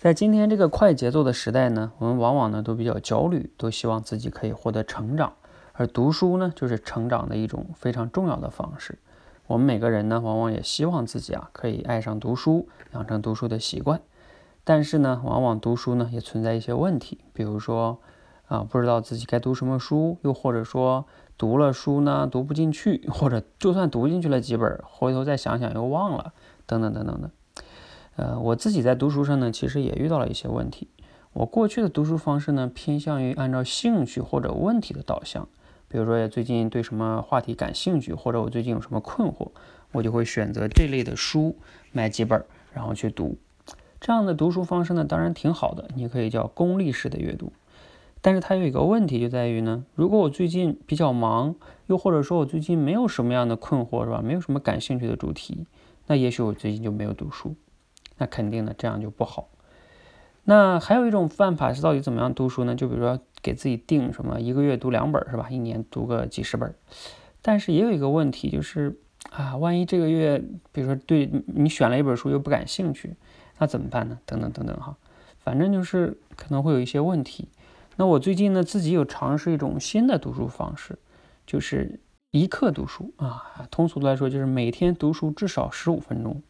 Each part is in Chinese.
在今天这个快节奏的时代呢，我们往往呢都比较焦虑，都希望自己可以获得成长，而读书呢就是成长的一种非常重要的方式。我们每个人呢，往往也希望自己啊可以爱上读书，养成读书的习惯。但是呢，往往读书呢也存在一些问题，比如说啊不知道自己该读什么书，又或者说读了书呢读不进去，或者就算读进去了几本，回头再想想又忘了，等等等等的。呃，我自己在读书上呢，其实也遇到了一些问题。我过去的读书方式呢，偏向于按照兴趣或者问题的导向。比如说，最近对什么话题感兴趣，或者我最近有什么困惑，我就会选择这类的书，买几本，然后去读。这样的读书方式呢，当然挺好的，你可以叫功利式的阅读。但是它有一个问题，就在于呢，如果我最近比较忙，又或者说我最近没有什么样的困惑，是吧？没有什么感兴趣的主题，那也许我最近就没有读书。那肯定的，这样就不好。那还有一种办法是，到底怎么样读书呢？就比如说给自己定什么，一个月读两本，是吧？一年读个几十本。但是也有一个问题，就是啊，万一这个月，比如说对你选了一本书又不感兴趣，那怎么办呢？等等等等哈，反正就是可能会有一些问题。那我最近呢，自己有尝试一种新的读书方式，就是一刻读书啊。通俗的来说，就是每天读书至少十五分钟。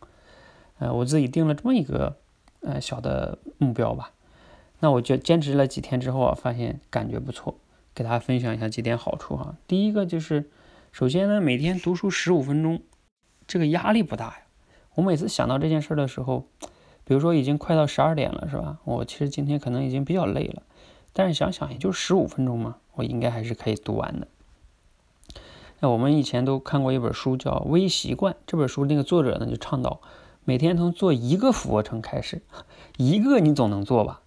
呃，我自己定了这么一个呃小的目标吧，那我就坚持了几天之后啊，发现感觉不错，给大家分享一下几点好处哈。第一个就是，首先呢，每天读书十五分钟，这个压力不大呀。我每次想到这件事的时候，比如说已经快到十二点了，是吧？我其实今天可能已经比较累了，但是想想也就十五分钟嘛，我应该还是可以读完的。那我们以前都看过一本书叫《微习惯》，这本书那个作者呢就倡导。每天从做一个俯卧撑开始，一个你总能做吧？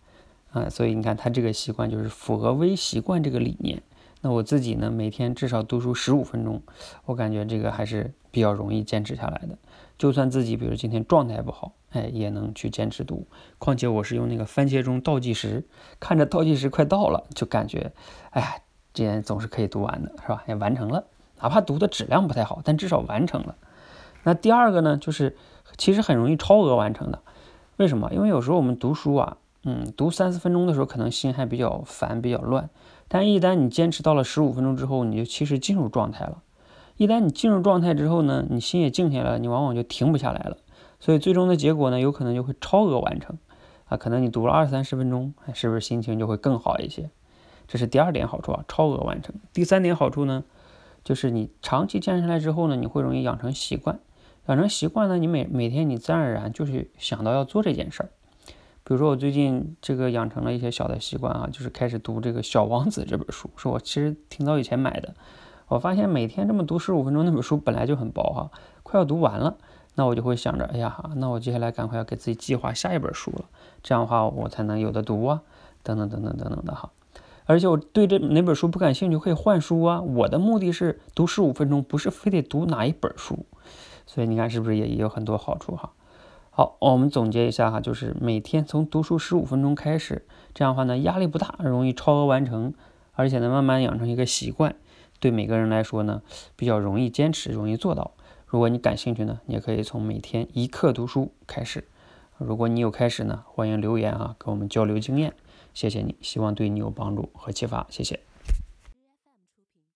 啊，所以你看他这个习惯就是符合微习惯这个理念。那我自己呢，每天至少读书十五分钟，我感觉这个还是比较容易坚持下来的。就算自己比如今天状态不好，哎，也能去坚持读。况且我是用那个番茄钟倒计时，看着倒计时快到了，就感觉，哎呀，今天总是可以读完的，是吧？也完成了，哪怕读的质量不太好，但至少完成了。那第二个呢，就是其实很容易超额完成的。为什么？因为有时候我们读书啊，嗯，读三四分钟的时候，可能心还比较烦、比较乱。但一旦你坚持到了十五分钟之后，你就其实进入状态了。一旦你进入状态之后呢，你心也静下来了，你往往就停不下来了。所以最终的结果呢，有可能就会超额完成。啊，可能你读了二三十分钟，是不是心情就会更好一些？这是第二点好处啊，超额完成。第三点好处呢，就是你长期坚持下来之后呢，你会容易养成习惯。养成习惯呢，你每每天你自然而然就是想到要做这件事儿。比如说我最近这个养成了一些小的习惯啊，就是开始读这个《小王子》这本书，是我其实挺早以前买的。我发现每天这么读十五分钟，那本书本来就很薄哈，快要读完了，那我就会想着，哎呀，那我接下来赶快要给自己计划下一本书了，这样的话我才能有的读啊，等等等等等等的哈。而且我对这哪本书不感兴趣可以换书啊。我的目的是读十五分钟，不是非得读哪一本书。所以你看是不是也也有很多好处哈？好，我们总结一下哈，就是每天从读书十五分钟开始，这样的话呢，压力不大，容易超额完成，而且呢，慢慢养成一个习惯，对每个人来说呢，比较容易坚持，容易做到。如果你感兴趣呢，你也可以从每天一刻读书开始。如果你有开始呢，欢迎留言啊，跟我们交流经验。谢谢你，希望对你有帮助和启发，谢谢。